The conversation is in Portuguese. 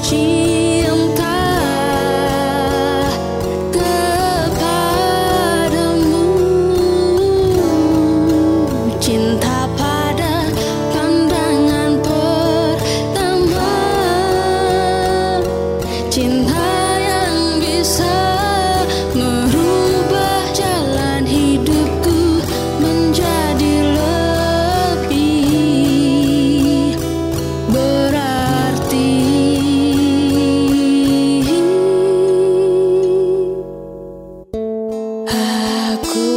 te aku